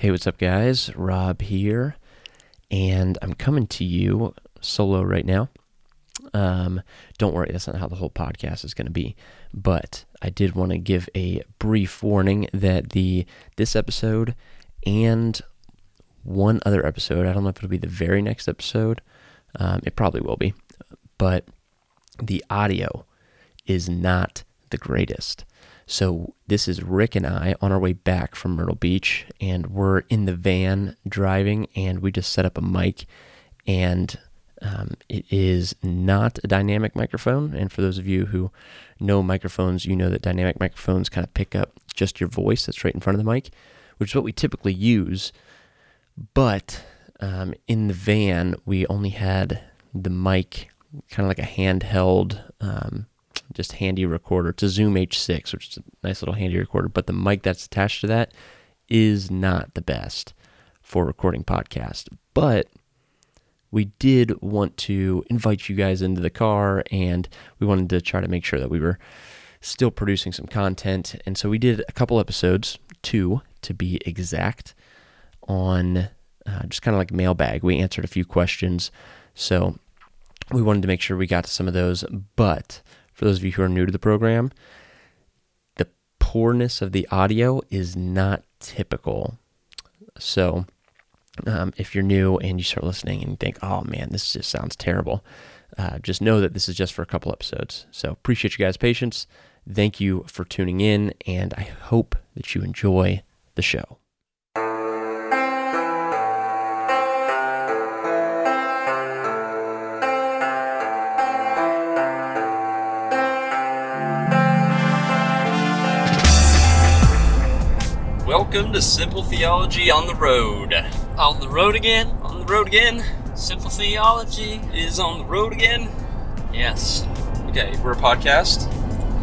Hey, what's up, guys? Rob here, and I'm coming to you solo right now. Um, don't worry, that's not how the whole podcast is going to be. But I did want to give a brief warning that the this episode and one other episode, I don't know if it'll be the very next episode. Um, it probably will be, but the audio is not the greatest. So this is Rick and I on our way back from Myrtle Beach, and we're in the van driving, and we just set up a mic, and um, it is not a dynamic microphone. And for those of you who know microphones, you know that dynamic microphones kind of pick up just your voice that's right in front of the mic, which is what we typically use. But um, in the van, we only had the mic kind of like a handheld, um, just handy recorder. It's a Zoom H6, which is a nice little handy recorder. But the mic that's attached to that is not the best for recording podcast. But we did want to invite you guys into the car and we wanted to try to make sure that we were still producing some content. And so we did a couple episodes, two to be exact, on uh, just kind of like mailbag. We answered a few questions. So we wanted to make sure we got to some of those. But for those of you who are new to the program, the poorness of the audio is not typical. So um, if you're new and you start listening and you think, oh man, this just sounds terrible, uh, just know that this is just for a couple episodes. So appreciate you guys' patience. Thank you for tuning in, and I hope that you enjoy the show. Welcome to Simple Theology on the Road. On the road again? On the road again Simple theology? is on the road again. Yes. Okay, we're a podcast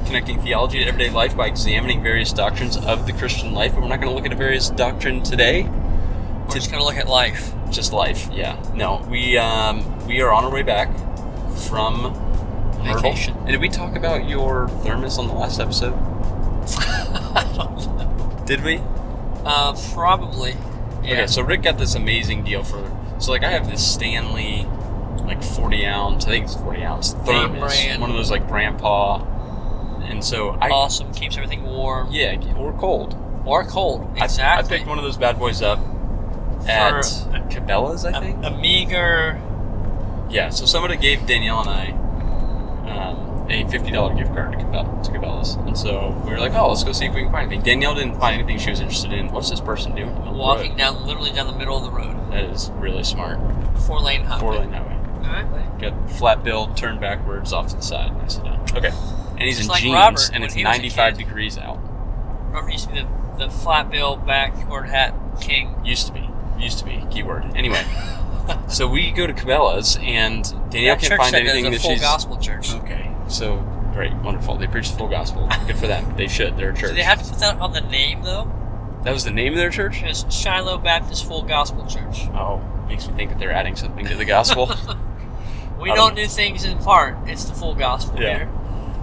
connecting theology to everyday life by examining various doctrines of the Christian life. But we're not going to look at a various doctrine today. We're just gonna look at life. Just life, yeah. No, we um, we are on our way back from. Vacation. And did we talk about your thermos on the last episode? I don't know. Did we? Uh, probably. Yeah. Okay, so Rick got this amazing deal for. So like I have this Stanley, like forty ounce. I think it's forty ounce. Thermos, brand. one of those like grandpa. And so I awesome. Keeps everything warm. yeah or cold. Or cold. I- Exactly. I, picked one of those bad boys up at For- Cabela's, I a, think. a meager. yeah. So somebody gave Danielle and I um, a fifty dollar gift card to, Cabela, to Cabela's, and so we were like, oh, let's go see if we can find anything. Danielle didn't find anything she was interested in. What's this person doing? on Walking road? down, literally down the middle of the road. That is really smart. Four lane highway. Four lane highway. Alright. Got flat bill, turned backwards off to the side. and I sit down. Okay. And he's Just in like jeans, Robert and it's he was a 95 degrees out. Robert used to be the, the flat bill backward hat king. Used to be. Used to be. Keyword. Anyway. so we go to Cabela's, and Danielle that can't church find said anything there's that a full she's. gospel church. Okay. So, great. Wonderful. They preach the full gospel. Good for them. They should. They're a church. Do they have to put that on the name though? that was the name of their church? It's Shiloh Baptist Full Gospel Church. Oh, makes me think that they're adding something to the gospel. We don't don't- do things in part. It's the full gospel Yeah. here.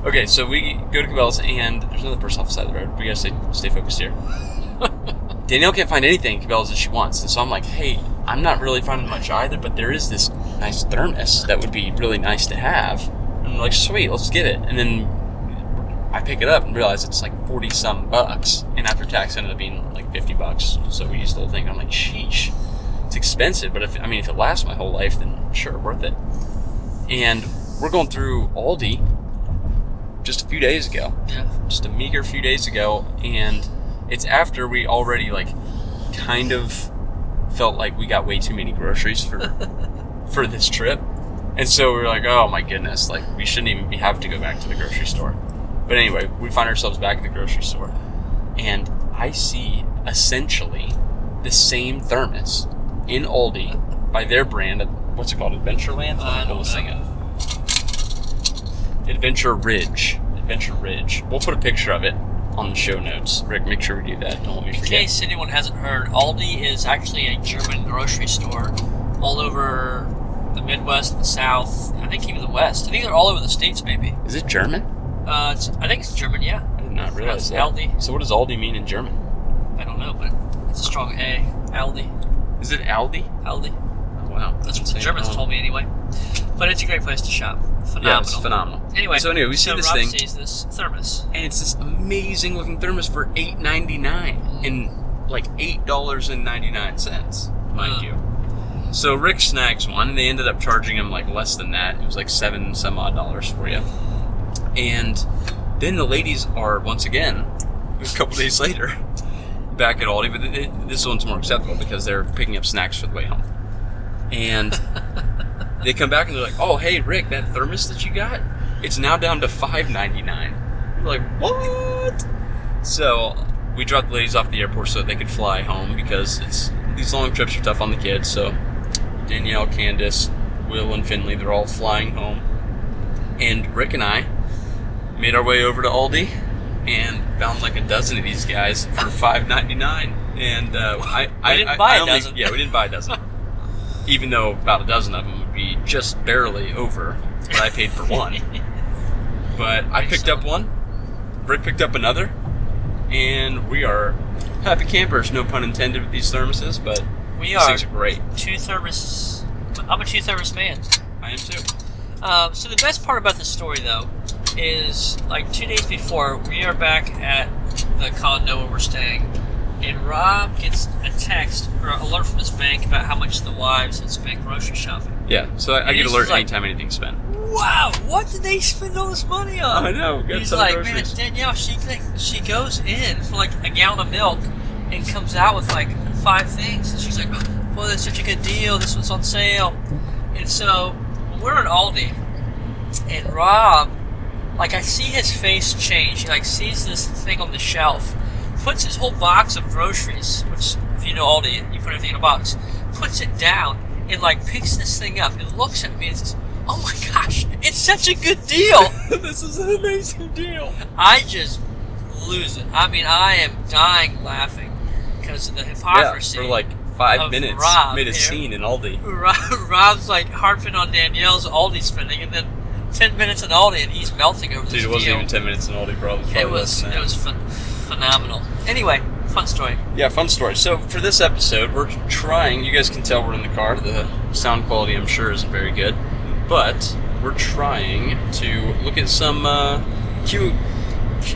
okay, so we go to Cabela's, and there's another person off the side of the road. We gotta stay, stay focused here. Danielle can't find anything Cabela's that she wants, and so I'm like, hey, I'm not really finding much either, but there is this nice thermos that would be really nice to have. I'm like, sweet, let's get it. And then I pick it up and realize it's like 40 some bucks, and after tax ended up being like 50 bucks. So we used the whole thing. I'm like, sheesh, it's expensive, but if I mean, if it lasts my whole life, then sure, worth it. And we're going through Aldi just a few days ago Yeah. just a meager few days ago, and it's after we already like kind of felt like we got way too many groceries for for this trip, and so we were like, oh my goodness, like we shouldn't even be have to go back to the grocery store. But anyway, we find ourselves back at the grocery store, and I see essentially the same thermos in Aldi by their brand. Of what's it called? Adventureland. I don't What know. Adventuridge. Adventure Ridge. We'll put a picture of it on the show notes. Rick, make sure we do that. Don't let me In forget. case anyone hasn't heard, Aldi is actually a German grocery store all over Midwest, the South, I think even the West. I think they're all over the states, maybe. Is it German? Uh, I think it's German, yeah. I did not realize It's that. Aldi. So what does Aldi mean in German? I don't know, but it's a strong A. Aldi. Is it Aldi? Aldi. Oh, wow. That's what the. Germans told me anyway. But it's a great place to shop. Phenomenal. Yeah, it's phenomenal. Anyway, so anyway, we see so this Rob thing, sees this thermos. and it's this amazing looking thermos for eight ninety nine and like eight dollars and ninety nine cents, mind Uh. you. So Rick snags one, and they ended up charging him like less than that. It was like seven some odd dollars for you. And then the ladies are once again a couple days later back at Aldi, but th- th- this one's more acceptable because they're picking up snacks for the way home. And they come back and they're like, "Oh, hey Rick, that thermos that you got, it's now down to five ninety nine. Like, "What?" So we dropped the ladies off the airport so they could fly home because it's these long trips are tough on the kids. So Danielle, Candace, Will, and Finley, they're all flying home, and Rick and I made our way over to Aldi and found like a dozen of these guys for five ninety nine. And uh, I, I didn't I- buy I a only- dozen. Yeah, we didn't buy a dozen. Even though about a dozen of them would be just barely over what I paid for one. But I picked up one. Rick picked up another, and we are happy campers. No pun intended with these thermoses, but We these are things are great. two thermos. I'm a two thermos man. I am too. Um, so the best part about this story, though, is like two days before we are back at the condo where we're staying, and Rob gets a text or a alert from his bank about how much the wives had spent grocery shopping. Yeah, so I, I get alert like- anytime anything's spent. Wow, what did they spend all this money on? I know, He's like, groceries. man, Danielle, she she goes in for like a gallon of milk and comes out with like five things, and she's like, well, that's such a good deal. This one's on sale, and so we're at Aldi, and Rob, like, I see his face change. He like sees this thing on the shelf, puts his whole box of groceries, which if you know Aldi, you put everything in a box, puts it down, and like picks this thing up and looks at me and says, "Oh my gosh, it's such a good deal." this is an amazing deal. I just lose it. I mean, I am dying laughing because of the Yeah, hypocrisy. for like five minutes, Rob made a scene in Aldi. Rob, Rob's like harping on Danielle's Aldi spending, and then ten minutes in Aldi, and he's melting over Dude, it wasn't deal. even ten minutes in Aldi, bro. It was, it was less it was phen- phenomenal. Anyway, fun story. Yeah, fun story. So for this episode, we're trying. You guys can tell we're in the car. The sound quality, I'm sure, isn't very good, but we're trying to look at some uh, Q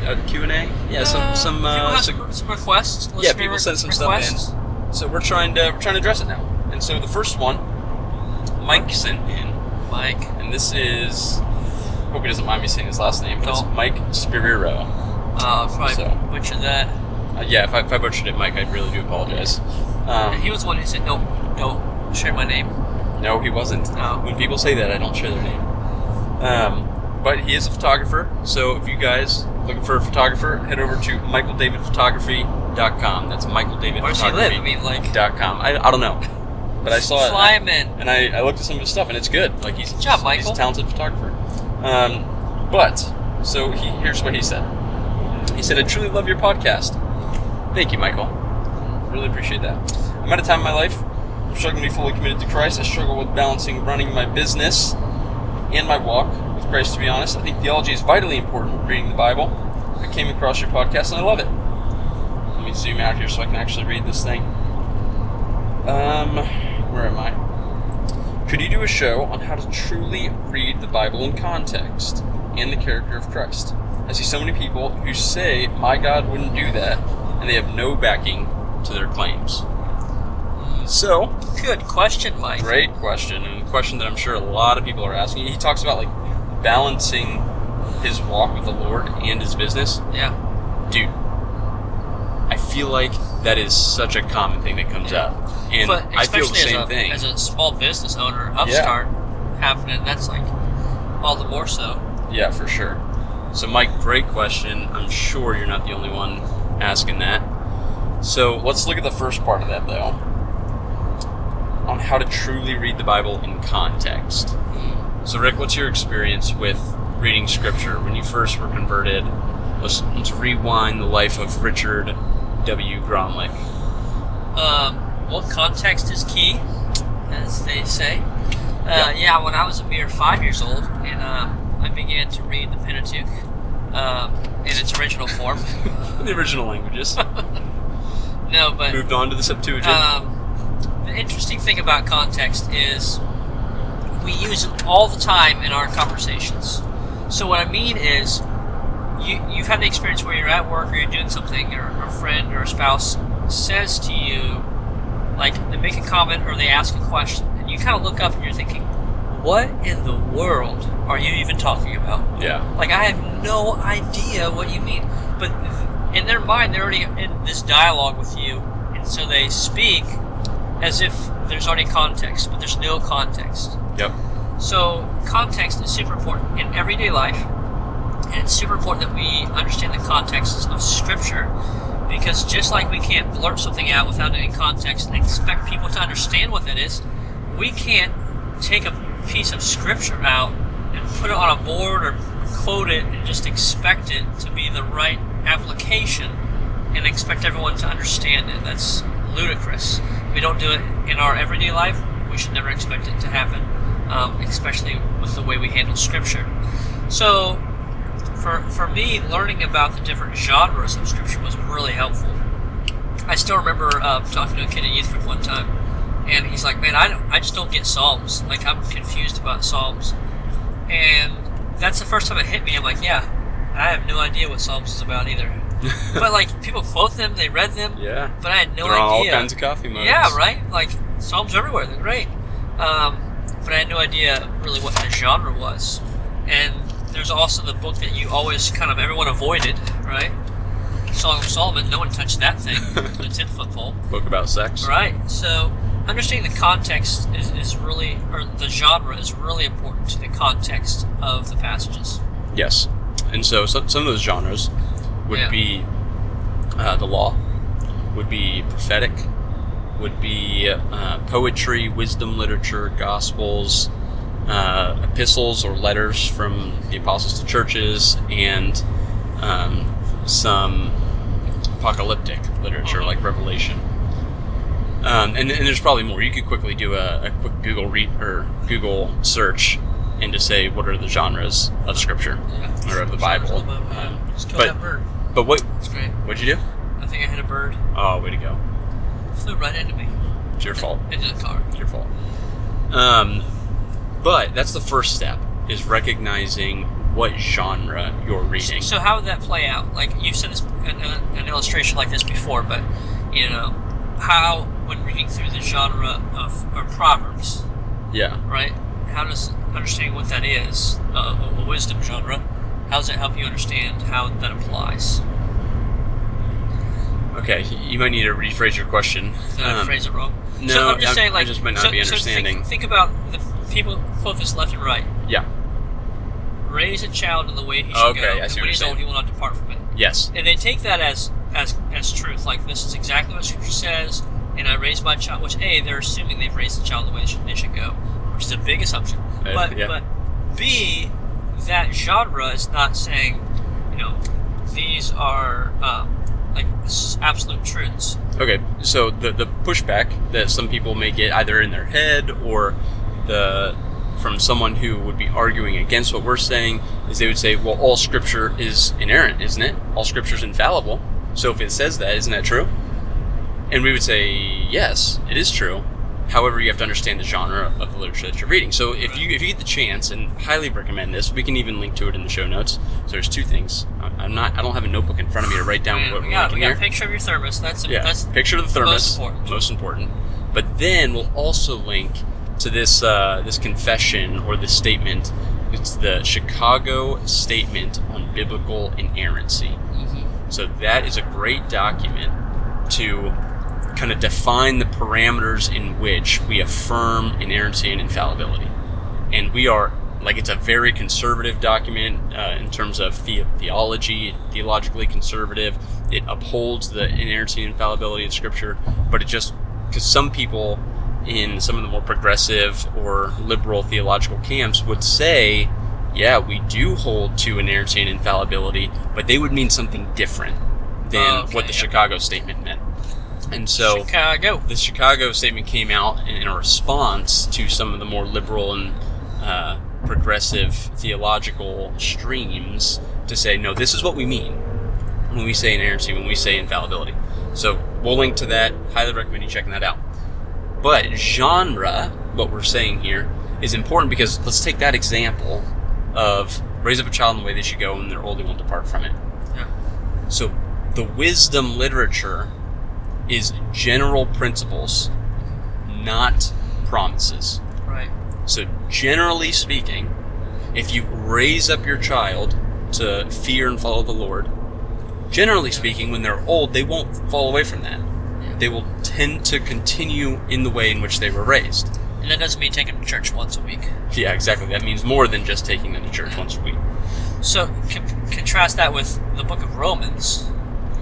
uh, Q and A. Yeah, some some people uh, have some- some, some requests. yeah. People sent some requests. stuff in. So we're trying to we're trying to address it now. And so the first one, Mike sent in, Mike, and this is. Hope he doesn't mind me saying his last name, but it's Mike Spiriro. uh, probably So. butchered that. Uh, yeah, if I, if I butchered it, Mike, I really do apologize. Um, he was the one who said, "No, don't share my name." No, he wasn't. Oh. When people say that, I don't share their name. Um, but he is a photographer, so if you guys looking for a photographer, head over to michaeldavidphotography.com. That's Where's he live? I mean, like, michaeldavidphotography.com. I, I don't know, but I saw it. fly him in. and I, I looked at some of his stuff, and it's good. Like he's Good job, he's a talented photographer. Um, but so he, here's what he said. He said, "I truly love your podcast. Thank you, Michael. Really appreciate that. I'm at a time in my life. I'm struggling to be fully committed to Christ. I struggle with balancing running my business and my walk Christ. To be honest, I think theology is vitally important. Reading the Bible. I came across your podcast and I love it. Let me zoom out here so I can actually read this thing. Um, where am I? Could you do a show on how to truly read the Bible in context and the character of Christ? I see so many people who say, My God wouldn't do that, and they have no backing to their claims. So, Good question, Mike. great question, and a question that I'm sure a lot of people are asking. He talks about like balancing his walk with the Lord and his business. Yeah. Dude, I feel like that is such a common thing that comes up. And but I feel the especially same a, thing. as a small business owner, upstart, happening. That's like all the more so. Yeah, for sure. So, Mike, great question. I'm sure you're not the only one asking that. So, let's look at the first part of that, though on how to truly read the Bible in context. Hmm. So, Rick, what's your experience with reading Scripture when you first were converted? Let's, let's rewind the life of Richard W. Gromlich. Um, well, context is key, as they say. Uh, Yeah. yeah. when I was a mere five years old, and um, I began to read the Pentateuch um, in its original form. In the original languages. No, but moved on to the Septuagint. um, the interesting thing about context is we use it all the time in our conversations. So what I mean is, you you've had the experience where you're at work or you're doing something, or a friend or a spouse says to you, like they make a comment or they ask a question, and you kind of look up and you're thinking, what in the world are you even talking about? yeah. Like I have no idea what you mean, but in their mind, they're already in this dialogue with you, and so they speak as if there's already context, but there's no context. Yep. So context is super important in everyday life, and it's super important that we understand the context of Scripture, because just like we can't blurt something out without any context and expect people to understand what that is, we can't take a piece of Scripture out and put it on a board or quote it and just expect it to be the right application and expect everyone to understand it. That's ludicrous. We don't do it in our everyday life. We should never expect it to happen, um, especially with the way we handle Scripture. So, for for me, learning about the different genres of Scripture was really helpful. I still remember uh, talking to a kid at youth group one time, and he's like, "Man, I don't, I just don't get Psalms. Like, I'm confused about Psalms." And that's the first time it hit me. I'm like, "Yeah, I have no idea what Psalms is about either." but like, people quote them, they read them, yeah. but I had no They're on all idea. kinds of coffee mugs. Yeah, right. Like Psalms everywhere. They're great. Um, but I had no idea really what the genre was. And there's also the book that you always kind of everyone avoided, right? Song of Solomon. No one touched that thing. the ten foot pole. Book about sex. Right. So understanding the context is, is really, or the genre is really important to the context of the passages. Yes. And so, so some of those genres would Yeah. be uh, the law, would be prophetic, would be uh, poetry, wisdom literature, gospels, uh, epistles or letters from the apostles to churches, and um, some apocalyptic literature like Revelation. Um, and, and there's probably more. You could quickly do a, a quick Google read or Google search and just say what are the genres of Scripture Yeah. or of the Bible. Uh, Um, just kill but that bird. but what what'd you do? I think I hit a bird. Oh, way to go! Flew right into me. It's your fault. Into the car. It's your fault. Um, but that's the first step is recognizing what genre you're reading. So how would that play out? Like you've said this an, an illustration like this before, but you know how when reading through the genre of or proverbs, Yeah. right? How does understanding what that is uh, a wisdom genre? How does it help you understand how that applies? Okay. You might need to rephrase your question. Did I Um, phrase it wrong? no, so I'm just I'm- saying, I like, just might not so, be so understanding. think, think about the people quote this left and right. Yeah. Raise a child in the way he should Okay, go, I and see when he's old, he will not depart from it. Yes. and they take that as as as truth. Like this is exactly what Scripture says, and I raised my child. Which a they're assuming they've raised the child the way they should, they should go, which is a big assumption. Uh, But yeah. but b that genre is not saying, you know, these are um, like absolute truths. Okay, so the the pushback that some people may get either in their head or the from someone who would be arguing against what we're saying is they would say, well, all scripture is inerrant, isn't it? All scripture is infallible. So if it says that, isn't that true? And we would say, yes, it is true. However, you have to understand the genre of the literature that you're reading. So if you if you get the chance, and highly recommend this, we can even link to it in the show notes. So there's two things. I- I'm not. I don't have a notebook in front of me to write down Man, what we we're got we got here. a picture of your thermos. That's Yeah, that's picture of the thermos. most important. Most important. But then we'll also link to this uh, this confession or this statement. It's the Chicago Statement on Biblical Inerrancy. Mhm. So that is a great document to kind of define the parameters in which we affirm inerrancy and infallibility. And we are like it's a very conservative document uh, in terms of the- theology, theologically conservative. It upholds the inerrancy and infallibility of Scripture, but it just because some people in some of the more progressive or liberal theological camps would say, yeah, we do hold to inerrancy and infallibility, but they would mean something different than Oh, okay, what the yeah. Chicago statement meant. And so Chicago. the Chicago statement came out in a response to some of the more liberal and uh, progressive theological streams to say, no, this is what we mean when we say inerrancy, when we say infallibility. So we'll link to that. Highly recommend you checking that out. But genre, what we're saying here, is important because let's take that example of raise up a child in the way they should go and their old they won't depart from it. Yeah. So the wisdom literature is general principles, not promises. Right. So generally speaking, if you raise up your child to fear and follow the Lord, generally speaking, when they're old, they won't fall away from that. Yeah. They will tend to continue in the way in which they were raised. And that doesn't mean taking them to church once a week. Yeah, exactly. That means more than just taking them to church once a week. So con- contrast that with the book of Romans,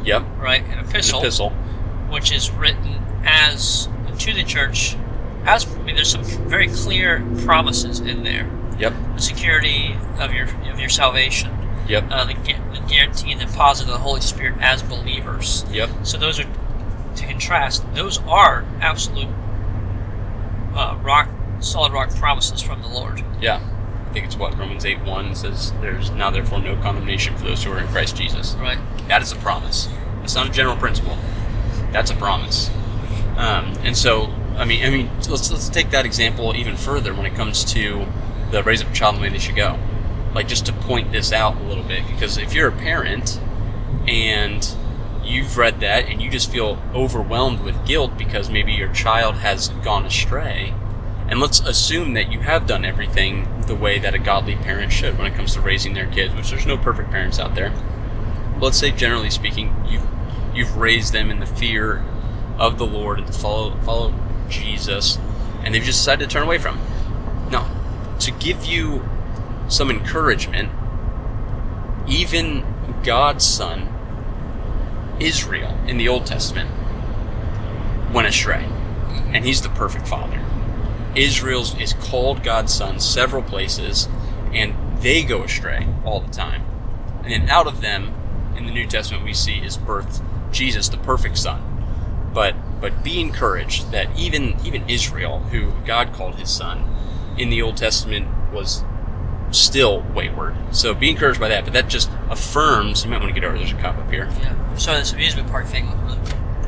Yep. right? An An epistle, epistle. Which is written as to the church. As I mean, there's some very clear promises in there: Yep. the security of your of your salvation, Yep. uh, the, the guarantee and the deposit of the Holy Spirit as believers. Yep. So those are to contrast. Those are absolute uh, rock, solid rock promises from the Lord. Yeah. I think it's what Romans 8 1 says there's now therefore no condemnation for those who are in Christ Jesus. Right. That is a promise. It's not a general principle. That's a promise. Um, and so, I mean, I mean, let's let's take that example even further when it comes to the raise up a child the way they should go. Like just to point this out a little bit, because if you're a parent and you've read that and you just feel overwhelmed with guilt because maybe your child has gone astray, and let's assume that you have done everything the way that a godly parent should when it comes to raising their kids, which there's no perfect parents out there let's say generally speaking, you've you've raised them in the fear of the Lord and to follow follow Jesus, and they've just decided to turn away from. Him. Now, to give you some encouragement, even God's son, Israel in the Old Testament, went astray, and he's the perfect father. Israel is called God's son several places, and they go astray all the time. And then out of them, in the New Testament, we see is birthed Jesus, the perfect Son. But but be encouraged that even even Israel, who God called His Son, in the Old Testament was still wayward. So be encouraged by that. But that just affirms. You might want to get over. There's a cop up here. Yeah. So this amusement park thing.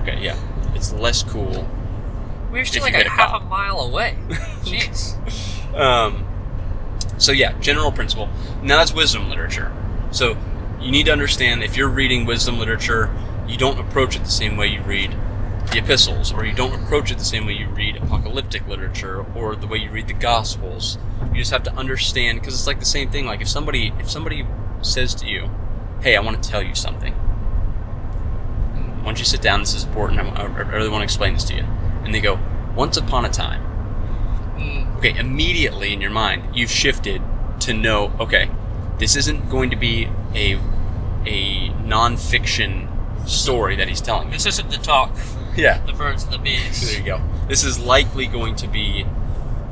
Okay, yeah, it's less cool. We're still like a a half a mile away. Jeez. Um, so yeah, general principle. Now that's wisdom literature. So you need to understand if you're reading wisdom literature, you don't approach it the same way you read the epistles, or you don't approach it the same way you read apocalyptic literature, or the way you read the gospels. You just have to understand because it's like the same thing. Like if somebody if somebody says to you, "Hey, I want to tell you something," don't you sit down? This is important. I, really want to explain this to you. And they go, "Once upon a time." Okay, immediately in your mind, you've shifted to know, okay, this isn't going to be a a nonfiction story that he's telling this isn't the talk. Yeah. The birds and the bees. There you go. This is likely going to be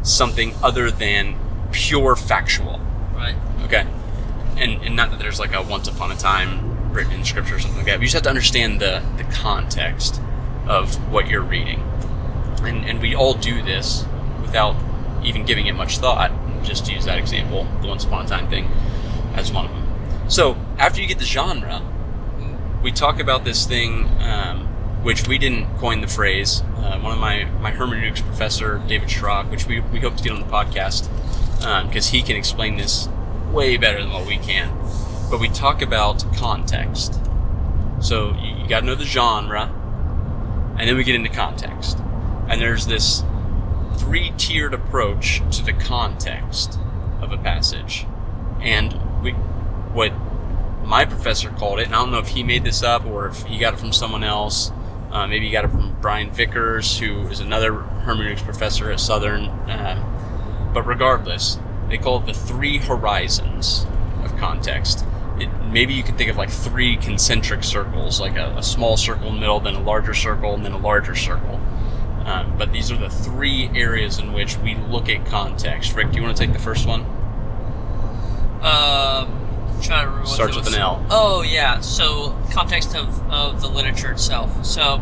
something other than pure factual. Right. Okay. And and not that there's like a once upon a time written in scripture or something like that. But you just have to understand the, the context of what you're reading. And and we all do this without even giving it much thought. Just to use that example, the once upon a time thing, as one of them. So after you get the genre, we talk about this thing, um, which we didn't coin the phrase. Uh, one of my, my hermeneutics professor, David Schrock, which we, we hope to get on the podcast, because he can explain this way better than what we can. But we talk about context. So you, you got to know the genre, and then we get into context. And there's this three tiered approach to the context of a passage. And we, what my professor called it, and I don't know if he made this up or if he got it from someone else. Uh, maybe he got it from Brian Vickers, who is another hermeneutics professor at Southern. Um, but regardless, they call it the three horizons of context. It, maybe you can think of like three concentric circles, like a, a small circle in the middle, then a larger circle, and then a larger circle. Um, but these are the three areas in which we look at context. Rick, do you want to take the first one? Um, trying to remember Starts it with was. an L. Oh yeah. So context of, of the literature itself. So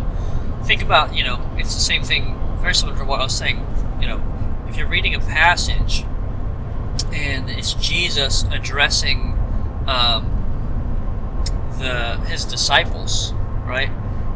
think about you know it's the same thing, very similar to what I was saying. You know, if you're reading a passage and it's Jesus addressing um, the his disciples, right?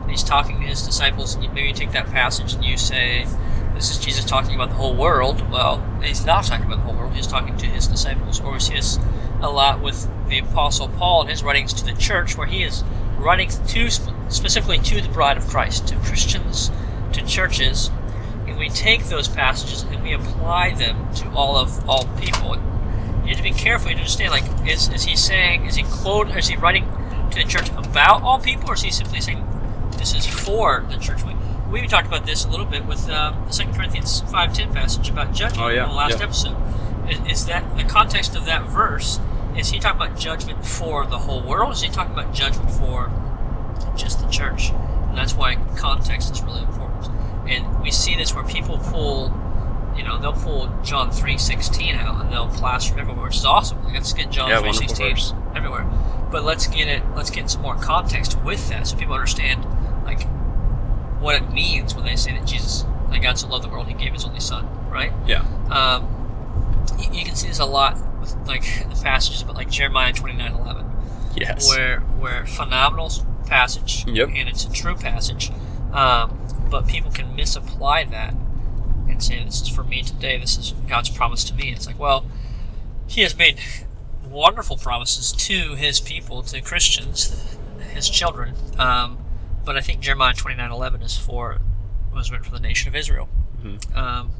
and he's talking to his disciples, and you, maybe you take that passage and you say, "This is Jesus talking about the whole world." Well, he's not talking about the whole world. He's talking to his disciples, or is this a lot with the Apostle Paul in his writings to the church, where he is writing to specifically to the bride of Christ, to Christians, to churches. And we take those passages and we apply them to all of all people. You need to be careful. You need to understand, like, is, is he saying, is he quote, is he writing to the church about all people, or is he simply saying this is for the church? We, we talked about this a little bit with uh, the Second Corinthians five ten passage about judgment Oh, yeah, in the last yeah. episode. Is, that the context of that verse? Is he talking about judgment for the whole world? Or is he talking about judgment for just the church? And that's why context is really important. And we see this where people pull, you know, they'll pull John three sixteen out and they'll plaster everywhere, which is awesome. Like, let's get John Yeah, three sixteen everywhere. But let's get it. Let's get some more context with that, so people understand like what it means when they say that Jesus, like God so loved the world, He gave His only Son, right? Yeah. Um, you, you can see this a lot with like the passages about like Jeremiah twenty nine eleven Yes. where where phenomenal passage Yep. and it's a true passage um, but people can misapply that and say this is for me today this is god's promise to me it's like well he has made wonderful promises to his people to christians his children um, but i think jeremiah 29 11 is for was written for the nation of israel Mhm. um,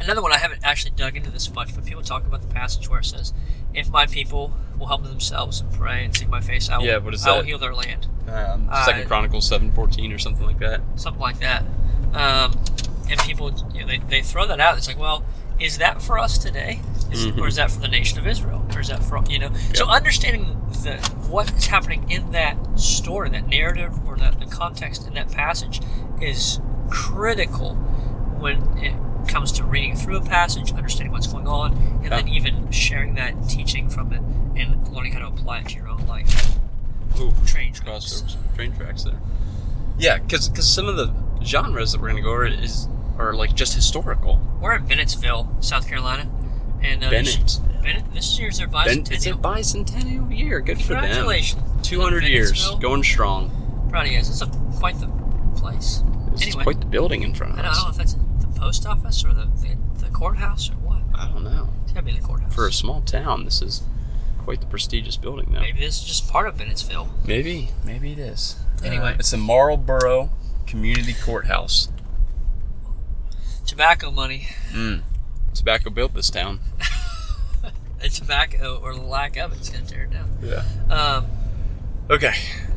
Another one I haven't actually dug into this much, but people talk about the passage where it says, "If my people will humble themselves and pray and seek my face, I will, Yeah, what is I will heal their land." Um, Uh, Second Chronicles seven fourteen or something like that. Something like that. Um, and people, you know, they, they throw that out. It's like, well, is that for us today, is, Mhm. or is that for the nation of Israel, or is that for you know? So understanding the what is happening in that story, that narrative, or that the context in that passage is critical when it comes to reading through a passage, understanding what's going on, and Yeah. then even sharing that teaching from it and learning how to apply it to your own life. Ooh, Train tracks. train tracks there. Yeah, because some of the genres that we're gonna go over is are like just historical. We're in Bennettsville, South Carolina, and uh, this- Bennett. Bennett. This year's their Ben, it's a bicentennial. bicentennial year. Good for them. Congratulations! Two hundred years, going strong. Proud of you guys. It's a, quite the place. This Anyway. quite the building in front I of don't, I don't know us. if that's post office or the, the, the courthouse or what. I don't know. It's gotta be the courthouse. For a small town, this is quite the prestigious building, though. Maybe this is just part of Bennettsville. Maybe, maybe it is. Anyway. Uh, it's the Marlboro Community Courthouse. Tobacco money. Mm. Tobacco built this town. And tobacco or the lack of it's gonna tear it down. Yeah. Um, Okay,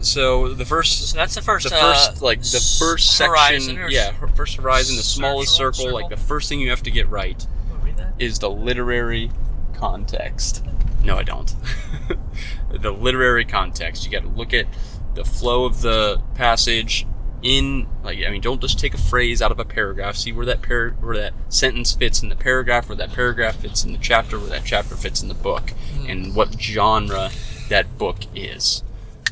so the first so that's the first. the first uh, like the first section yeah first horizon the smallest circle- circle, like the first thing you have to get right Wanna read that? is the literary context. No i don't. The literary context. You got to look at the flow of the passage in like i mean don't just take a phrase out of a paragraph. See where that par- where that sentence fits in the paragraph where that paragraph fits in the chapter where that chapter fits in the book and what genre that book is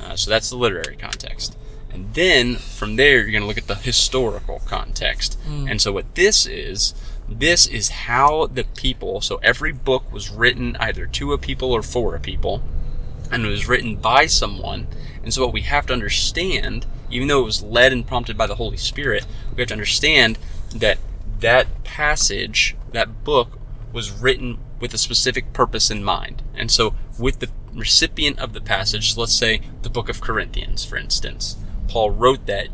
uh, so that's the literary context. And then from there, you're going to look at the historical context. And so what this is, this is how the people, so every book was written either to a people or for a people, and it was written by someone. And so what we have to understand, even though it was led and prompted by the Holy Spirit, we have to understand that that passage, that book, was written with a specific purpose in mind. And so, with the recipient of the passage, let's say the book of Corinthians, for instance, Paul wrote that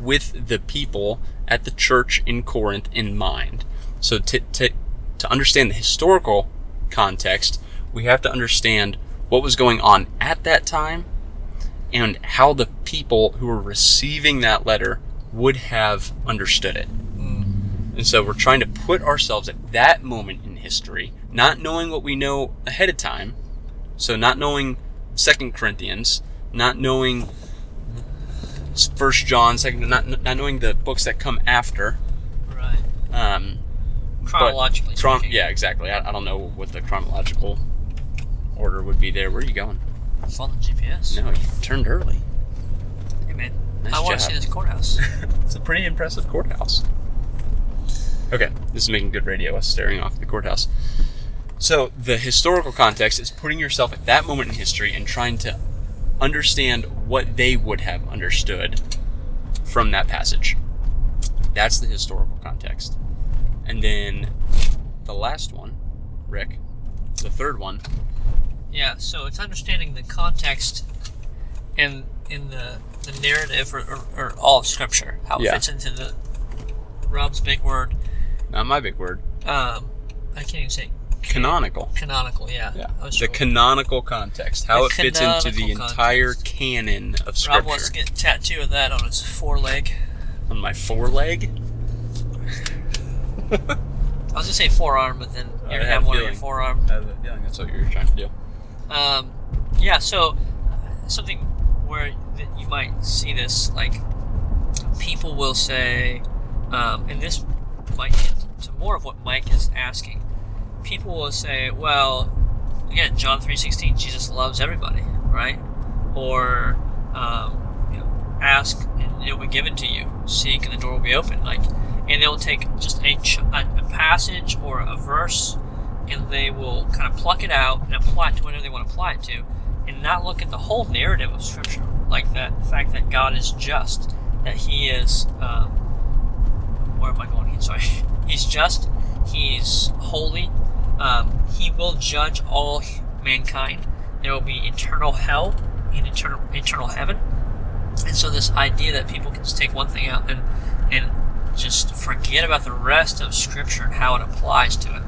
with the people at the church in Corinth in mind. So, to, to, to understand the historical context, we have to understand what was going on at that time and how the people who were receiving that letter would have understood it. Mm. And so we're trying to put ourselves at that moment in history, not knowing what we know ahead of time. So not knowing Second Corinthians, not knowing First John, Second, not not knowing the books that come after. Right. Um, Chronologically chron- yeah, exactly. I, I don't know what the chronological order would be there. Where are you going? Follow the GPS. No, you turned early. Hey man, Nice I want to see this courthouse. It's a pretty impressive courthouse. Okay, this is making good radio, us staring off the courthouse. So, the historical context is putting yourself at that moment in history and trying to understand what they would have understood from that passage. That's the historical context. And then the last one, Rick, the third one, Yeah, so it's understanding the context and in the the narrative or, or, or all of Scripture, how it Yeah. fits into the Rob's big word. not my big word, Um, I can't even say canonical. canonical. Yeah, Yeah. The canonical context, how The it fits into the canonical entire canon of Rob wants to get a tattoo of that on his foreleg. On my foreleg? I was gonna say forearm, but then you're gonna have one on your forearm. I have a feeling that's what you're trying to do. Um, yeah, so uh, something where you might see this, like people will say, um, and this might get to more of what Mike is asking. People will say, well, again, John three sixteen, Jesus loves everybody, right? Or um, you know, ask and it will be given to you. Seek and the door will be open. Like, and they'll take just a, ch- a passage or a verse and they will kind of pluck it out and apply it to whatever they want to apply it to, and not look at the whole narrative of Scripture, like that the fact that God is just, that He is. Um, where am I going? here? Sorry, He's just. He's holy. Um, he will judge all mankind. There will be eternal hell and eternal eternal heaven. And so this idea that people can just take one thing out and and just forget about the rest of Scripture and how it applies to it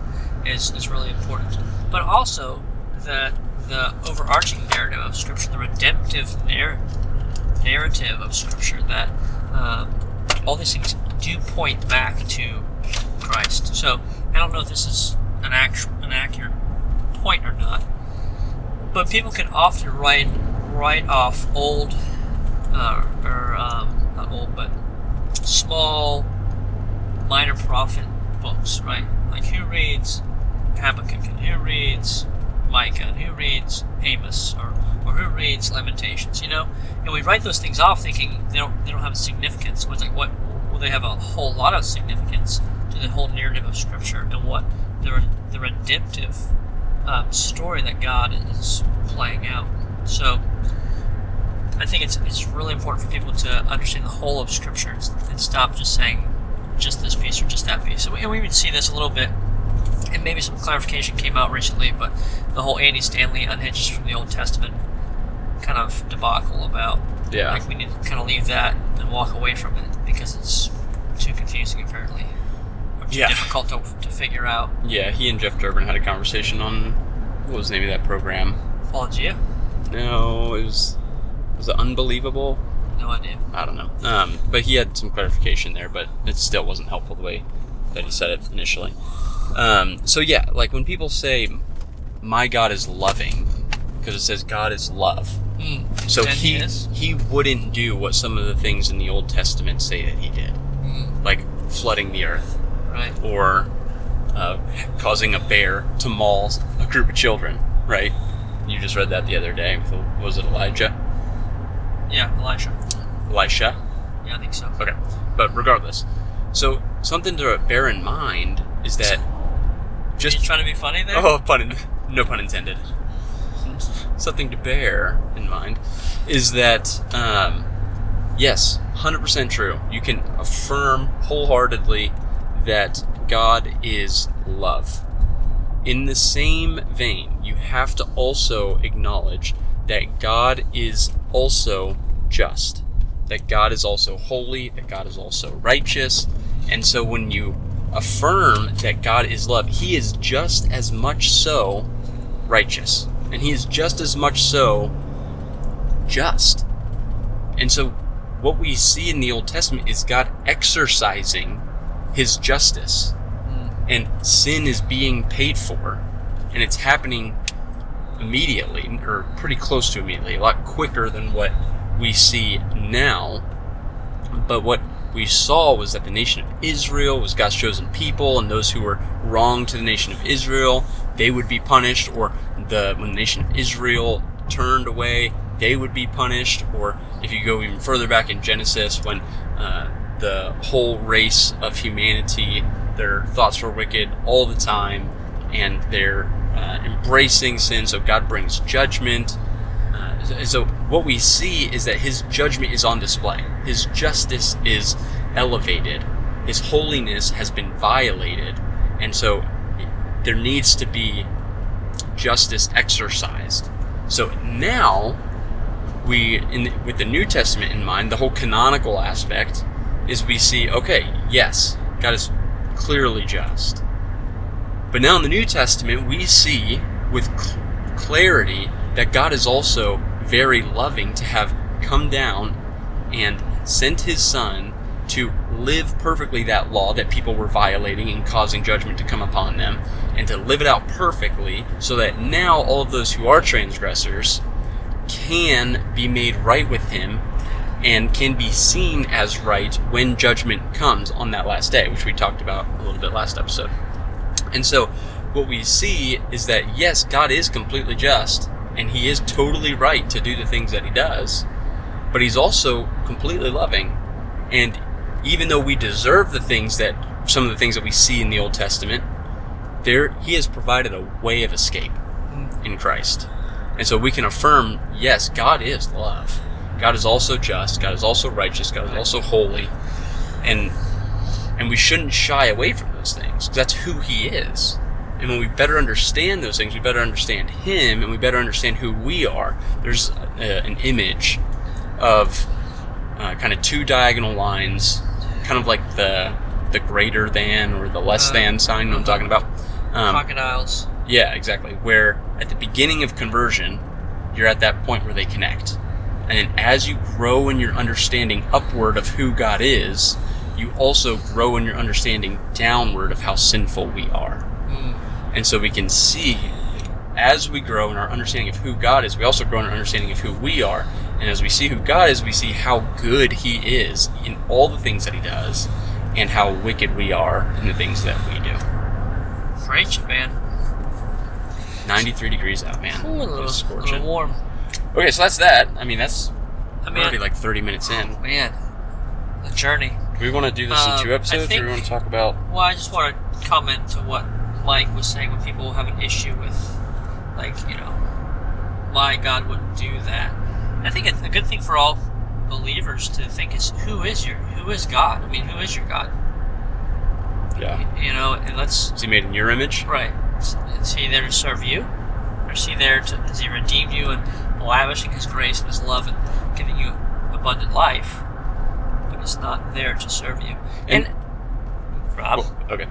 is, is really important. But also the the overarching narrative of Scripture, the redemptive narr- narrative of Scripture, that um, all these things do point back to Christ. So I don't know if this is an actual an accurate point or not, but people can often write write off old uh, or um, not old, but small minor prophet books, right? Like who reads Habakkuk and who reads Micah and who reads Amos or, or who reads Lamentations, you know? And we write those things off thinking they don't they don't have significance. It's like what well they have a whole lot of significance to the whole narrative of Scripture and what the the redemptive um, story that God is playing out. So I think it's it's really important for people to understand the whole of Scripture and, stop just saying just this piece or just that piece. And we, and we even see this a little bit, and maybe some clarification came out recently, but the whole Andy Stanley unhitches from the Old Testament kind of debacle about Yeah. like we need to kind of leave that and walk away from it because it's too confusing apparently, Yeah. difficult to, to figure out. Yeah, he and Jeff Durbin had a conversation on what was the name of that program? Apologia? No, it was was it unbelievable? No idea. I don't know. Um, but he had some clarification there, but it still wasn't helpful the way that he said it initially. Um, so yeah, like when people say, "My God is loving," because it says God is love. Mm. So And he he he wouldn't do what some of the things in the Old Testament say that he did, Mm. like flooding the earth Right. or uh, causing a bear to maul a group of children. Right? You just read that the other day. Was it Elijah? Yeah, Elisha. Elisha. Yeah, I think so. Okay, but regardless, so something to bear in mind is that Just trying to be funny there. oh pun in, no pun intended. Something to bear in mind is that um, yes, hundred percent true. You can affirm wholeheartedly that God is love. In the same vein, you have to also acknowledge that God is also just, that God is also holy, that God is also righteous. And so when you affirm that God is love, He is just as much so righteous, and He is just as much so just. And so what we see in the Old Testament is God exercising His justice. And sin is being paid for and it's happening immediately or pretty close to immediately a lot quicker than what we see now. But what we saw was that the nation of israel was god's chosen people and those who were wrong to the nation of israel they would be punished or the when the nation of israel turned away they would be punished. Or if you go even further back in genesis when uh, the whole race of humanity their thoughts were wicked all the time and they're uh, embracing sin so god brings judgment Uh, so what we see is that his judgment is on display. His justice is elevated. His holiness has been violated, and so there needs to be justice exercised. So now we, in with the New Testament in mind, the whole canonical aspect is we see okay, yes, God is clearly just. But now in the New Testament, we see with cl- clarity that God is also very loving to have come down and sent his son to live perfectly that law that people were violating and causing judgment to come upon them and to live it out perfectly so that now all of those who are transgressors can be made right with him and can be seen as right when judgment comes on that last day, which we talked about a little bit last episode. And so, what we see is that yes, God is completely just, and He is totally right to do the things that He does, but He's also completely loving. And even though we deserve the things that, some of the things that we see in the Old Testament, there He has provided a way of escape in Christ. And so we can affirm, yes, God is love. God is also just. God is also righteous. God is also holy, and and we shouldn't shy away from those things. That's who He is. And when we better understand those things, we better understand Him, and we better understand who we are. There's uh, an image of uh, kind of two diagonal lines, kind of like the the greater than or the less Uh, than sign. I'm talking about? Um, Crocodiles. yeah, exactly. Where at the beginning of conversion, you're at that point where they connect. And then as you grow in your understanding upward of who God is, you also grow in your understanding downward of how sinful we are. Mm. And so we can see as we grow in our understanding of who God is, we also grow in our understanding of who we are. And as we see who God is, we see how good He is in all the things that He does and how wicked we are in the things that we do. French, man. 93 degrees out, man. Ooh, a little, It's little warm. Okay, so that's that. I mean, that's I mean, already like 30 minutes in. man, the journey. Do we want to do this Um, in two episodes, think- or we want to talk about? Well, I just want to comment to what Mike was saying when people have an issue with, like, you know, why God would do that. I think it's a good thing for all believers to think is who is your who is God? I mean, who is your God? Yeah. You know, and let's Is he made in your image? right. Is, is he there to serve you, or is he there to has he redeemed you and lavishing His grace and His love and giving you abundant life? But it's not there to serve you. And- And, Rob, Well, okay,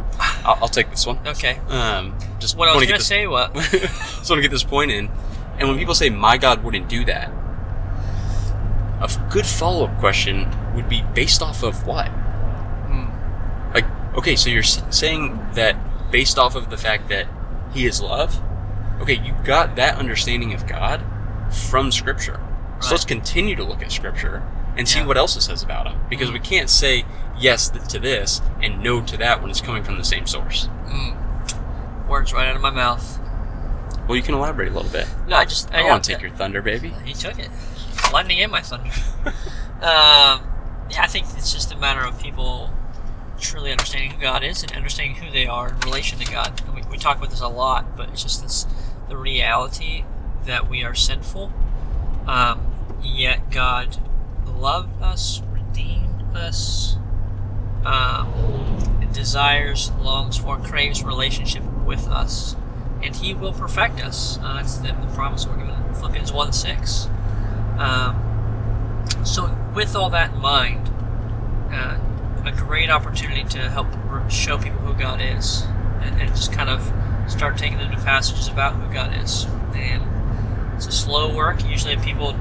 I'll, I'll take this one. okay. Um, just What I was gonna say, what? just want to get this point in. And when people say, "My God wouldn't do that," a good follow-up question would be based off of what? Hmm. Like, okay, so you're saying that based off of the fact that He is love. Okay, you got that understanding of God from Scripture. So let's continue to look at Scripture and see Yeah. what else it says about Him, because we can't say yes to this and no to that when it's coming from the same source. Mm. Words right out of my mouth. Well, you can elaborate a little bit. No, I just I don't want to take your thunder, baby. He took it. Lightning and my thunder. um, yeah, I think it's just a matter of people truly understanding who God is and understanding who they are in relation to God. And we, we talk about this a lot, but it's just this the reality that we are sinful, um, yet God loved us, redeemed us, um, desires, longs for, craves relationship with us and he will perfect us. Uh, that's the, the promise we're given in Philippians 1 6. Um, so, with all that in mind, uh, a great opportunity to help show people who God is and, and just kind of start taking them to passages about who God is. And it's a slow work. Usually, people,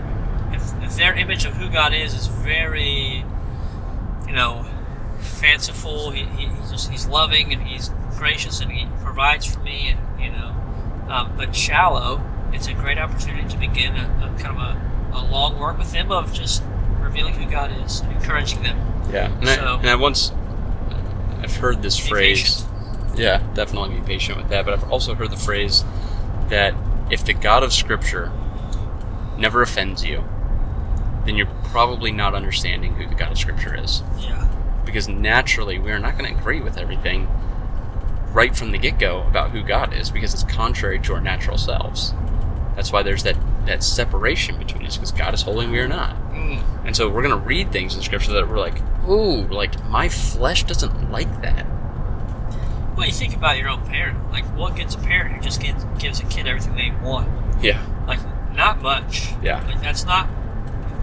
if, if their image of who God is is very, you know, fanciful. He, he, he's just he's loving and he's gracious and he provides for me and you know, um, but shallow. It's a great opportunity to begin a, a kind of a, a long work with him of just revealing who God is, and encouraging them. Yeah, and, So- I, and I once I've heard this phrase. patient. Yeah, definitely be patient with that. But I've also heard the phrase that if the God of Scripture never offends you, then you're probably not understanding who the God of Scripture is. Yeah. Because naturally, we are not going to agree with everything right from the get go about who God is, because it's contrary to our natural selves. That's why there's that that separation between us because God is holy and we are not. Mm. And so we're going to read things in Scripture that we're like, ooh, like my flesh doesn't like that. You think about your own parent. Like, what gets a parent who just gives, gives a kid everything they want? Yeah. Like, not much. Yeah. Like, that's not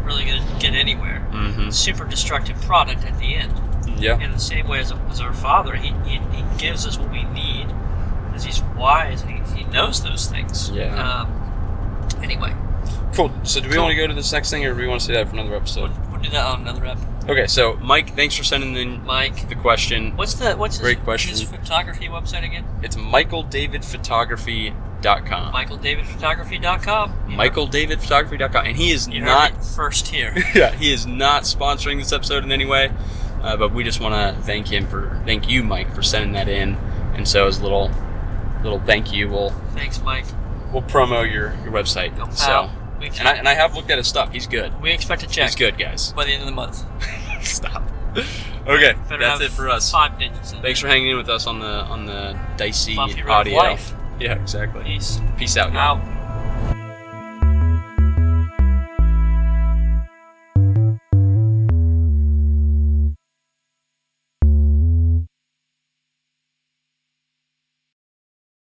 really going to get anywhere. Mm-hmm. Super destructive product at the end. Yeah. In the same way as, as our Father, he, he, he gives us what we need because He's wise and he, he knows those things. Yeah. Um, anyway, Cool. So do we Cool. want to go to this next thing, or do we want to say that for another episode? we'll, we'll do that on another ep. Okay. So Mike, thanks for sending in Mike, the question. what's the what's his, Great question. his photography website again? It's michaeldavidphotography.com. MichaelDavidPhotography.com. Michaeldavidphotography.com, and he is you not first here. yeah, he is not sponsoring this episode in any way. Uh, but we just want to thank him for thank you, Mike, for sending that in. And so as a little little thank you, we'll Thanks, Mike. we'll promo your your website. Go. So and I and I have looked at his stuff. He's good. we expect a check He's good, guys. by the end of the month. Stop. Okay, Better that's have it for us. Five digits. In Thanks for hanging in with us on the on the dicey road of audio. life. Yeah, exactly. Peace Peace out, out.